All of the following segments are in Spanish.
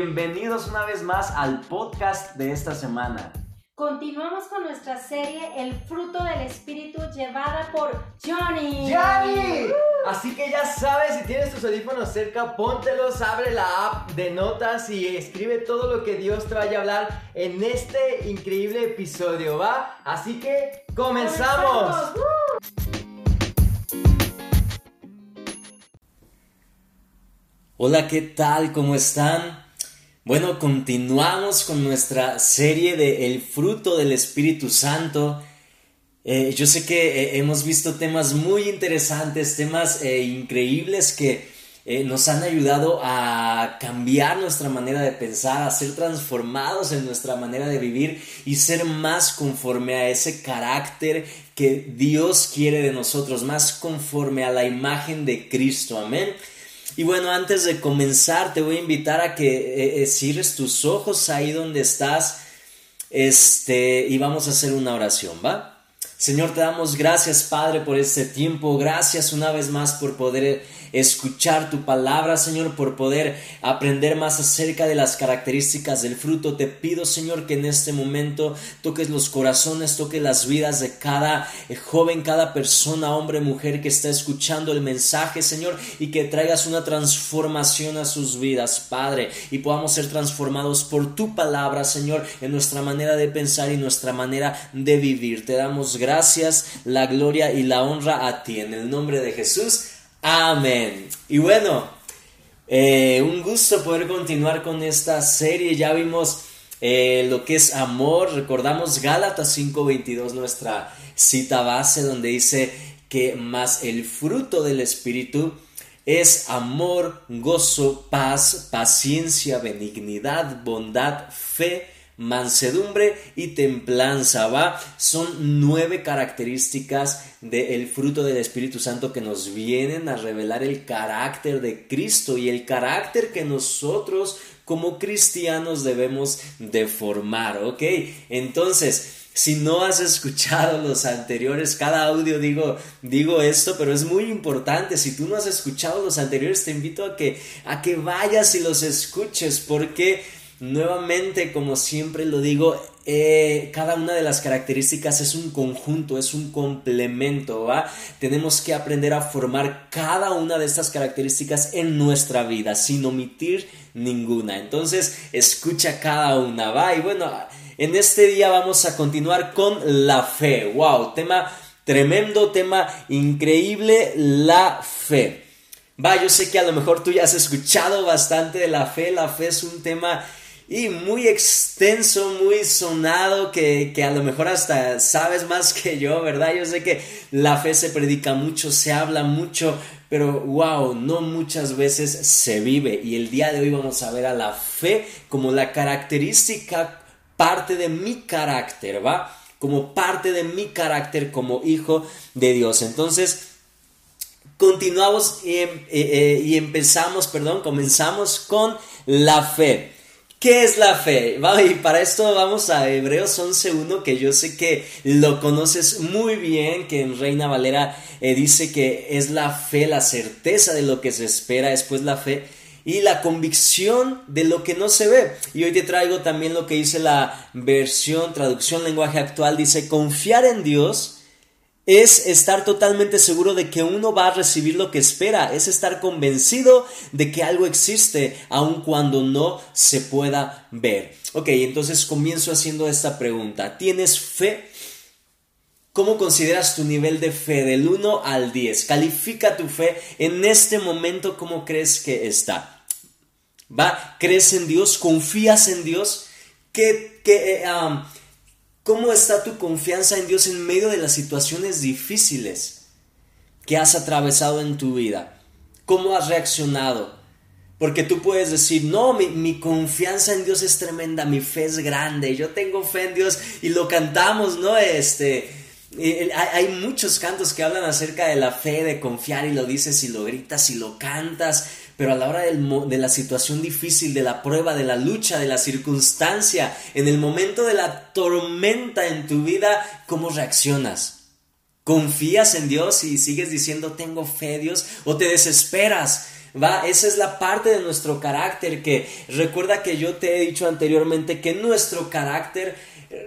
Bienvenidos una vez más al podcast de esta semana. Continuamos con nuestra serie El fruto del espíritu llevada por Johnny. ¡Johnny! Así que ya sabes, si tienes tus audífonos cerca, póntelos, abre la app de notas y escribe todo lo que Dios te vaya a hablar en este increíble episodio, ¿va? Así que comenzamos. ¡Comenzamos! Hola, ¿qué tal? ¿Cómo están? Bueno, continuamos con nuestra serie de El fruto del Espíritu Santo. Eh, yo sé que eh, hemos visto temas muy interesantes, temas eh, increíbles que nos han ayudado a cambiar nuestra manera de pensar, a ser transformados en nuestra manera de vivir y ser más conforme a ese carácter que Dios quiere de nosotros, más conforme a la imagen de Cristo. Amén. Y bueno, antes de comenzar, te voy a invitar a que eh, eh, cierres tus ojos ahí donde estás. Este, y vamos a hacer una oración, ¿va? Señor, te damos gracias, Padre, por este tiempo. Gracias una vez más por poder escuchar tu palabra, Señor, por poder aprender más acerca de las características del fruto. Te pido, Señor, que en este momento toques los corazones, toques las vidas de cada joven, cada persona, hombre, mujer que está escuchando el mensaje, Señor, y que traigas una transformación a sus vidas, Padre, y podamos ser transformados por tu palabra, Señor, en nuestra manera de pensar y nuestra manera de vivir. Te damos gracias, la gloria y la honra a ti. En el nombre de Jesús. Amén. Y bueno, eh, un gusto poder continuar con esta serie. Ya vimos eh, lo que es amor. Recordamos Gálatas 5:22, nuestra cita base, donde dice que más el fruto del Espíritu es amor, gozo, paz, paciencia, benignidad, bondad, fe, mansedumbre y templanza, ¿va? Son nueve características del fruto del Espíritu Santo que nos vienen a revelar el carácter de Cristo y el carácter que nosotros como cristianos debemos de formar, ¿ok? Entonces, si no has escuchado los anteriores, cada audio digo, digo esto, pero es muy importante. Si tú no has escuchado los anteriores, te invito a que, a que vayas y los escuches, porque Nuevamente, como siempre lo digo, eh, cada una de las características es un conjunto, es un complemento, ¿va? Tenemos que aprender a formar cada una de estas características en nuestra vida, sin omitir ninguna. Entonces, escucha cada una, ¿va? Y bueno, en este día vamos a continuar con la fe. ¡Wow! Tema tremendo, tema increíble, la fe. Va, yo sé que a lo mejor tú ya has escuchado bastante de la fe. La fe es un tema y muy extenso, muy sonado, que, que, a lo mejor hasta sabes más que yo, ¿verdad? Yo sé que la fe se predica mucho, se habla mucho, pero wow, no muchas veces se vive. Y el día de hoy vamos a ver a la fe como la característica, parte de mi carácter, ¿va? Como parte de mi carácter como hijo de Dios. Entonces, continuamos y, eh, eh, y empezamos, perdón, comenzamos con la fe. ¿Qué es la fe? Y para esto vamos a Hebreos 11.1, que yo sé que lo conoces muy bien, que en Reina Valera eh, dice que es la fe, la certeza de lo que se espera, después la fe y la convicción de lo que no se ve. Y hoy te traigo también lo que dice la versión, traducción, lenguaje actual, dice confiar en Dios es estar totalmente seguro de que uno va a recibir lo que espera, es estar convencido de que algo existe aun cuando no se pueda ver. Ok, entonces comienzo haciendo esta pregunta. ¿Tienes fe? ¿Cómo consideras tu nivel de fe del 1 al 10? Califica tu fe en este momento, ¿cómo crees que está? ¿Va? ¿Crees en Dios? ¿Confías en Dios? ¿Qué, qué, eh, ¿Cómo está tu confianza en Dios en medio de las situaciones difíciles que has atravesado en tu vida? ¿Cómo has reaccionado? Porque tú puedes decir, no, mi, confianza en Dios es tremenda, mi fe es grande, yo tengo fe en Dios y lo cantamos, ¿no? Este, hay muchos cantos que hablan acerca de la fe, de confiar y lo dices y lo gritas y lo cantas, pero a la hora de la situación difícil, de la prueba, de la lucha, de la circunstancia, en el momento de la tormenta en tu vida, ¿cómo reaccionas? ¿Confías en Dios y sigues diciendo tengo fe, Dios? ¿O te desesperas? Va, esa es la parte de nuestro carácter que recuerda que yo te he dicho anteriormente que nuestro carácter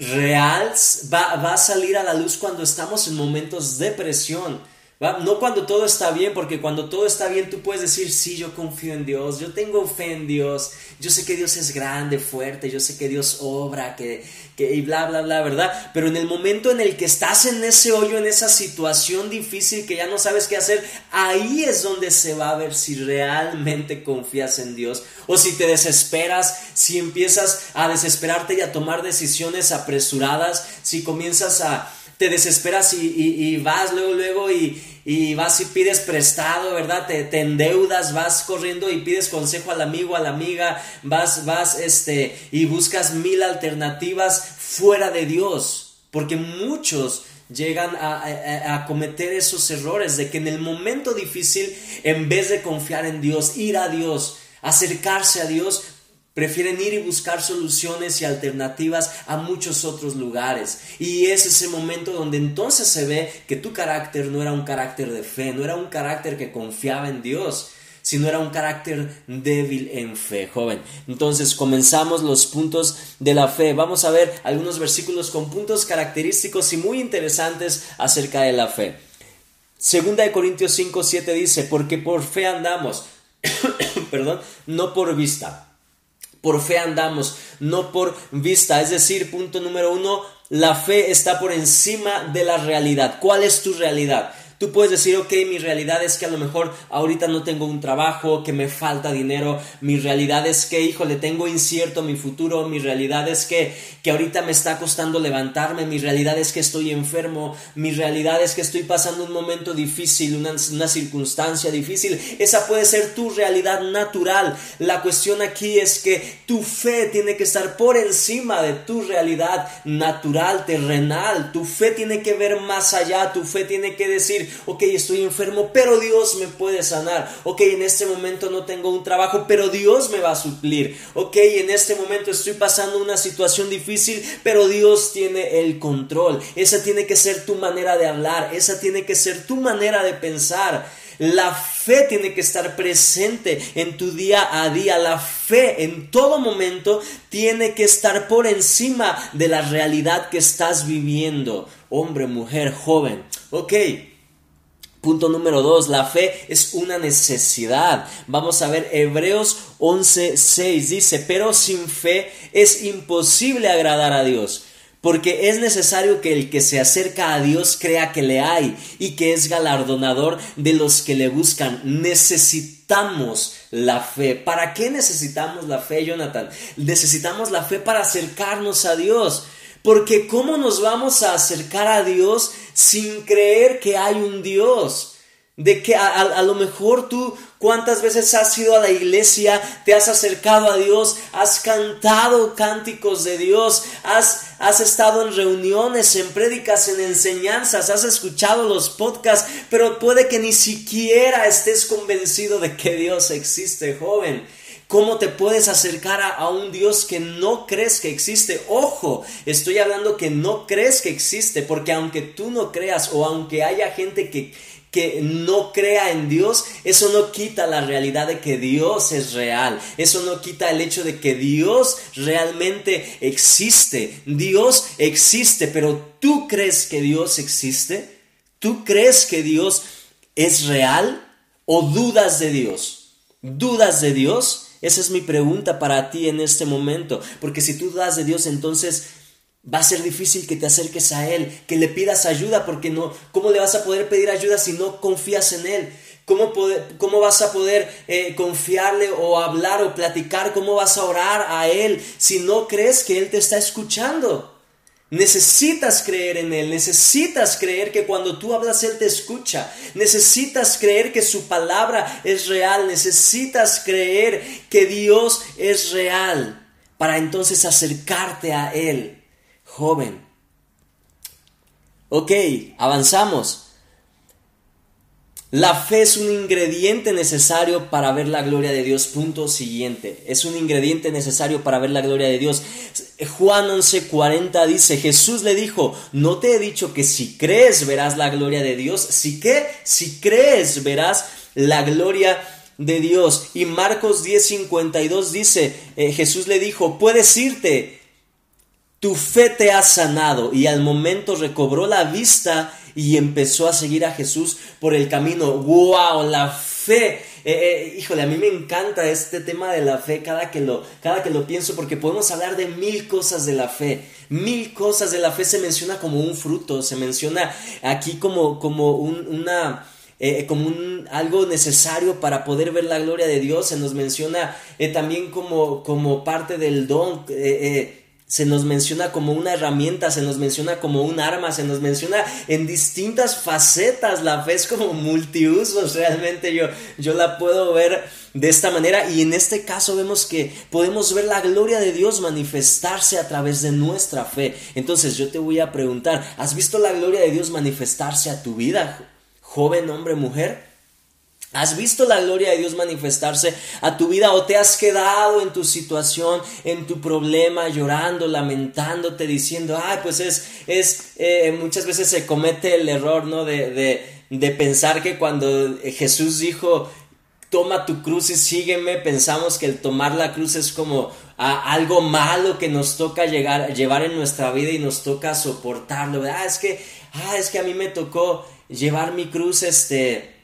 real va, va a salir a la luz cuando estamos en momentos de presión no cuando todo está bien, porque cuando todo está bien tú puedes decir, sí, yo confío en Dios, yo tengo fe en Dios, yo sé que Dios es grande, fuerte, yo sé que Dios obra, que, que y bla, bla, bla, ¿verdad? Pero en el momento en el que estás en ese hoyo, en esa situación difícil que ya no sabes qué hacer, ahí es donde se va a ver si realmente confías en Dios o si te desesperas, si empiezas a desesperarte y a tomar decisiones apresuradas, si comienzas a te desesperas y, vas luego, luego y, vas y pides prestado, ¿verdad? Te, te, endeudas, vas corriendo y pides consejo al amigo, a la amiga, vas, vas, este, y buscas mil alternativas fuera de Dios, porque muchos llegan a, a, cometer esos errores de que en el momento difícil, en vez de confiar en Dios, ir a Dios, acercarse a Dios, Prefieren ir y buscar soluciones y alternativas a muchos otros lugares. Y es ese momento donde entonces se ve que tu carácter no era un carácter de fe, no era un carácter que confiaba en Dios, sino era un carácter débil en fe, joven. Entonces comenzamos los puntos de la fe. Vamos a ver algunos versículos con puntos característicos y muy interesantes acerca de la fe. Segunda de Corintios 5, 7 dice, porque por fe andamos, perdón, no por vista. Por fe andamos, no por vista. Es decir, punto número uno, la fe está por encima de la realidad. ¿Cuál es tu realidad? Tú puedes decir, ok, mi realidad es que a lo mejor ahorita no tengo un trabajo, que me falta dinero, mi realidad es que, híjole, tengo incierto mi futuro, mi realidad es que, que ahorita me está costando levantarme, mi realidad es que estoy enfermo, mi realidad es que estoy pasando un momento difícil, una, una circunstancia difícil. Esa puede ser tu realidad natural. La cuestión aquí es que tu fe tiene que estar por encima de tu realidad natural, terrenal. Tu fe tiene que ver más allá, tu fe tiene que decir, ok, estoy enfermo, pero Dios me puede sanar, ok, en este momento no tengo un trabajo, pero Dios me va a suplir, ok, en este momento estoy pasando una situación difícil, pero Dios tiene el control, esa tiene que ser tu manera de hablar, esa tiene que ser tu manera de pensar. La fe tiene que estar presente en tu día a día. La fe en todo momento tiene que estar por encima de la realidad que estás viviendo. Hombre, mujer, joven. Ok. Punto número dos, la fe es una necesidad. Vamos a ver Hebreos 11:6 dice, pero sin fe es imposible agradar a Dios, porque es necesario que el que se acerca a Dios crea que le hay y que es galardonador de los que le buscan. Necesitamos la fe. ¿Para qué necesitamos la fe, Jonathan? Necesitamos la fe para acercarnos a Dios. Porque ¿cómo nos vamos a acercar a Dios sin creer que hay un Dios? De que a, lo mejor tú cuántas veces has ido a la iglesia, te has acercado a Dios, has cantado cánticos de Dios, has, has estado en reuniones, en prédicas, en enseñanzas, has escuchado los podcasts, pero puede que ni siquiera estés convencido de que Dios existe, joven. ¿Cómo te puedes acercar a, un Dios que no crees que existe? Ojo, estoy hablando que no crees que existe, porque aunque tú no creas o aunque haya gente que, que no crea en Dios, eso no quita la realidad de que Dios es real. Eso no quita el hecho de que Dios realmente existe. Dios existe, pero ¿tú crees que Dios existe? ¿Tú crees que Dios es real o dudas de Dios? ¿Dudas de Dios? Esa es mi pregunta para ti en este momento, porque si tú das de Dios, entonces va a ser difícil que te acerques a Él, que le pidas ayuda, porque no, ¿cómo le vas a poder pedir ayuda si no confías en Él? ¿Cómo, cómo vas a poder eh, confiarle o hablar o platicar? ¿Cómo vas a orar a Él si no crees que Él te está escuchando? Necesitas creer en Él, necesitas creer que cuando tú hablas Él te escucha, necesitas creer que su palabra es real, necesitas creer que Dios es real para entonces acercarte a Él, joven. Ok, avanzamos. La fe es un ingrediente necesario para ver la gloria de Dios. Punto siguiente. Es un ingrediente necesario para ver la gloria de Dios. Juan 11:40 dice, Jesús le dijo, no te he dicho que si crees verás la gloria de Dios. Si qué? Si crees verás la gloria de Dios. Y Marcos 10:52 dice, eh, Jesús le dijo, puedes irte, tu fe te ha sanado. Y al momento recobró la vista y empezó a seguir a Jesús por el camino. ¡Wow! La fe. Eh, eh, híjole, a mí me encanta este tema de la fe cada que, lo, cada que lo pienso porque podemos hablar de mil cosas de la fe. Mil cosas de la fe se menciona como un fruto, se menciona aquí como, como una... Eh, como un, algo necesario para poder ver la gloria de Dios, se nos menciona también como, como parte del don, se nos menciona como una herramienta, se nos menciona como un arma, se nos menciona en distintas facetas. La fe es como multiusos, realmente yo, yo la puedo ver de esta manera y en este caso vemos que podemos ver la gloria de Dios manifestarse a través de nuestra fe. Entonces yo te voy a preguntar, ¿has visto la gloria de Dios manifestarse a tu vida, joven, hombre, mujer? ¿Has visto la gloria de Dios manifestarse a tu vida o te has quedado en tu situación, en tu problema, llorando, lamentándote, diciendo, ay, pues es, es, eh, muchas veces se comete el error, ¿no? De, de, de pensar que cuando Jesús dijo, toma tu cruz y sígueme, pensamos que el tomar la cruz es como algo malo que nos toca llegar, llevar en nuestra vida y nos toca soportarlo. Ah, es que, ah, es que a mí me tocó llevar mi cruz, este,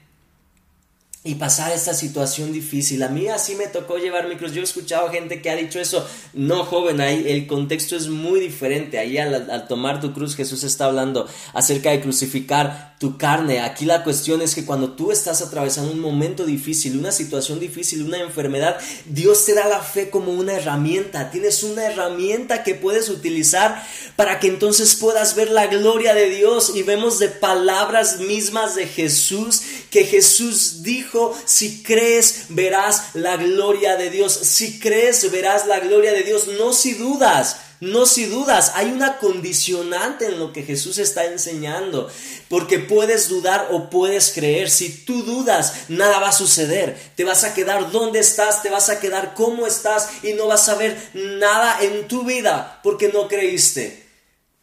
y pasar esta situación difícil. A mí así me tocó llevar mi cruz. Yo he escuchado gente que ha dicho eso. No, joven, ahí el contexto es muy diferente. Ahí al, tomar tu cruz Jesús está hablando acerca de crucificar tu carne. Aquí la cuestión es que cuando tú estás atravesando un momento difícil, una situación difícil, una enfermedad, Dios te da la fe como una herramienta. Tienes una herramienta que puedes utilizar para que entonces puedas ver la gloria de Dios. Y vemos de palabras mismas de Jesús que Jesús dijo si crees verás la gloria de Dios, si crees verás la gloria de Dios, no si dudas. No si dudas, hay una condicionante en lo que Jesús está enseñando, porque puedes dudar o puedes creer. Si tú dudas, nada va a suceder. Te vas a quedar donde estás, te vas a quedar como estás y no vas a ver nada en tu vida porque no creíste.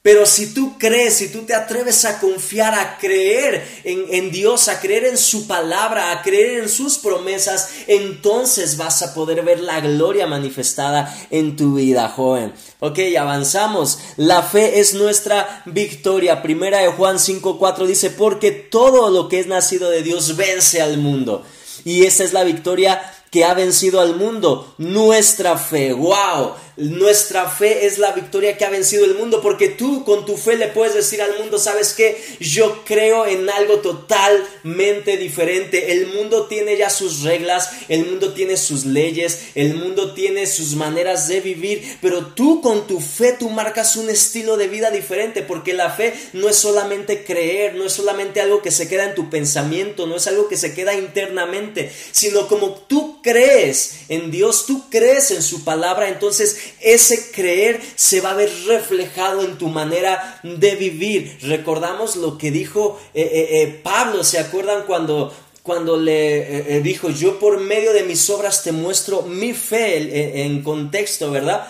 Pero si tú crees, si tú te atreves a confiar, a creer en, Dios, a creer en su palabra, a creer en sus promesas, entonces vas a poder ver la gloria manifestada en tu vida, joven. Ok, avanzamos. La fe es nuestra victoria. Primera de Juan 5.4 dice, porque todo lo que es nacido de Dios vence al mundo. Y esa es la victoria que ha vencido al mundo. Nuestra fe. ¡Wow! Nuestra fe es la victoria que ha vencido el mundo porque tú con tu fe le puedes decir al mundo, ¿sabes qué? Yo creo en algo totalmente diferente. El mundo tiene ya sus reglas, el mundo tiene sus leyes, el mundo tiene sus maneras de vivir, pero tú con tu fe tú marcas un estilo de vida diferente porque la fe no es solamente creer, no es solamente algo que se queda en tu pensamiento, no es algo que se queda internamente, sino como tú crees en Dios, tú crees en su palabra, entonces ese creer se va a ver reflejado en tu manera de vivir. Recordamos lo que dijo eh, eh, eh, Pablo, ¿se acuerdan cuando cuando le dijo, yo por medio de mis obras te muestro mi fe en contexto, ¿verdad?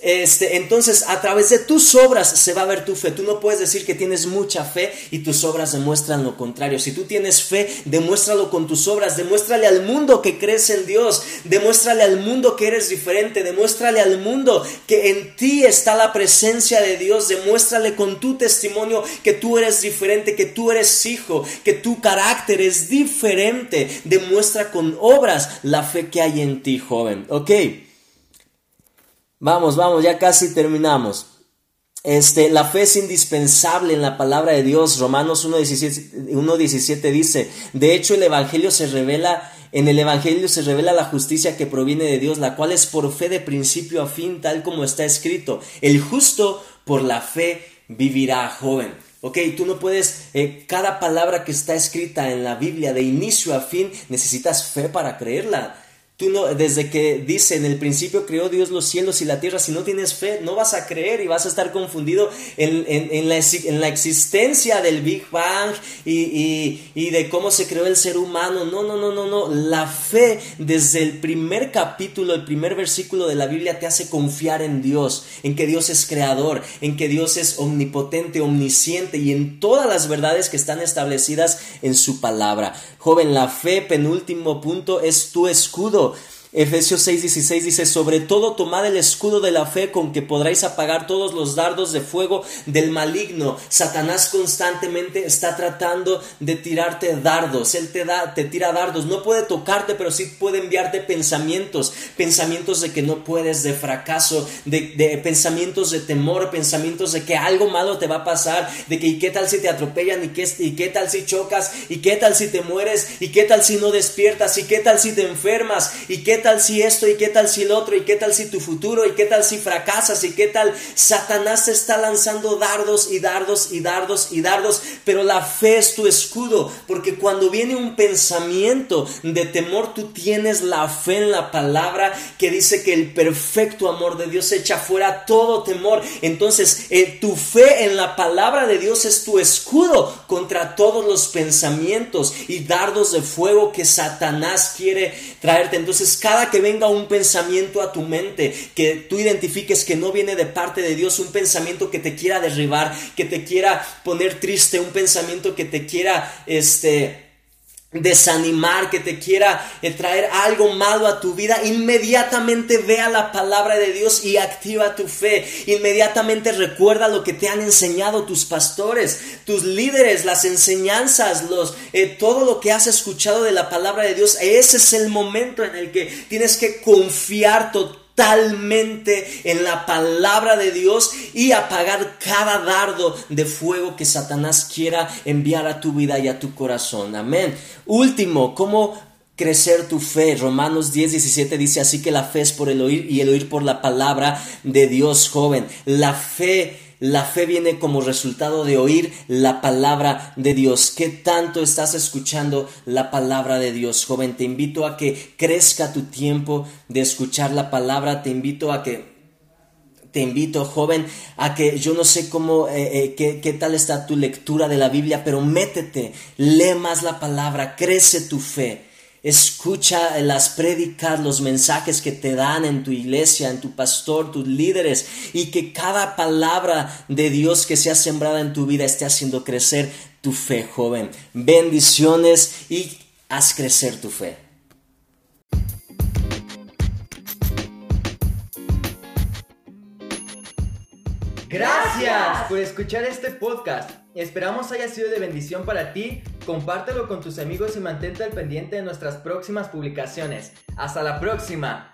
Este, entonces, a través de tus obras se va a ver tu fe. Tú no puedes decir que tienes mucha fe y tus obras demuestran lo contrario. Si tú tienes fe, demuéstralo con tus obras. Demuéstrale al mundo que crees en Dios. Demuéstrale al mundo que eres diferente. Demuéstrale al mundo que en ti está la presencia de Dios. Demuéstrale con tu testimonio que tú eres diferente, que tú eres hijo, que tu carácter es diferente. Demuestra con obras la fe que hay en ti, joven. ¿Ok? Vamos, vamos, ya casi terminamos. Este, la fe es indispensable en la palabra de Dios. Romanos 1.17 dice, de hecho el Evangelio se revela, en el Evangelio se revela la justicia que proviene de Dios, la cual es por fe de principio a fin, tal como está escrito. El justo por la fe vivirá joven. Ok, tú no puedes, eh, cada palabra que está escrita en la Biblia de inicio a fin, necesitas fe para creerla. Tú no, desde que dice en el principio creó Dios los cielos y la tierra, si no tienes fe, no vas a creer y vas a estar confundido en, la, en la, existencia del Big Bang y, y, de cómo se creó el ser humano. No, no, no, no, no. La fe desde el primer capítulo, el primer versículo de la Biblia te hace confiar en Dios, en que Dios es creador, en que Dios es omnipotente, omnisciente y en todas las verdades que están establecidas en su palabra. Joven, la fe, penúltimo punto, es tu escudo. So Efesios 6:16 dice, sobre todo tomad el escudo de la fe con que podréis apagar todos los dardos de fuego del maligno. Satanás constantemente está tratando de tirarte dardos. Él te da, te tira dardos. No puede tocarte, pero sí puede enviarte pensamientos. Pensamientos de que no puedes, de fracaso, de, pensamientos de temor, pensamientos de que algo malo te va a pasar, de que y qué tal si te atropellan, y qué, y qué tal si chocas, y qué tal si te mueres, y qué tal si no despiertas, y qué tal si te enfermas, y qué tal si esto y qué tal si el otro y qué tal si tu futuro y qué tal si fracasas y qué tal Satanás está lanzando dardos y dardos y dardos y dardos, pero la fe es tu escudo, porque cuando viene un pensamiento de temor, tú tienes la fe en la palabra que dice que el perfecto amor de Dios echa fuera todo temor. Entonces, eh, tu fe en la palabra de Dios es tu escudo contra todos los pensamientos y dardos de fuego que Satanás quiere traerte. Entonces, cada que venga un pensamiento a tu mente, que tú identifiques que no viene de parte de Dios, un pensamiento que te quiera derribar, que te quiera poner triste, un pensamiento que te quiera, este, desanimar, que te quiera eh, traer algo malo a tu vida, inmediatamente vea la palabra de Dios y activa tu fe. Inmediatamente recuerda lo que te han enseñado tus pastores, tus líderes, las enseñanzas, los eh, todo lo que has escuchado de la palabra de Dios. Ese es el momento en el que tienes que confiar totalmente totalmente en la palabra de Dios y apagar cada dardo de fuego que Satanás quiera enviar a tu vida y a tu corazón. Amén. Último, ¿cómo crecer tu fe. Romanos 10, 17 dice así que la fe es por el oír y el oír por la palabra de Dios, joven. La fe la fe viene como resultado de oír la palabra de Dios. ¿Qué tanto estás escuchando la palabra de Dios, joven? Te invito a que crezca tu tiempo de escuchar la palabra. Te invito a que te invito, joven, a que yo no sé cómo, eh, eh, qué, qué, tal está tu lectura de la Biblia, pero métete, lee más la palabra, crece tu fe. Escucha las prédicas, los mensajes que te dan en tu iglesia, en tu pastor, tus líderes, y que cada palabra de Dios que sea sembrada en tu vida esté haciendo crecer tu fe, joven. Bendiciones y haz crecer tu fe. Gracias por escuchar este podcast. Esperamos haya sido de bendición para ti. Compártelo con tus amigos y mantente al pendiente de nuestras próximas publicaciones. Hasta la próxima.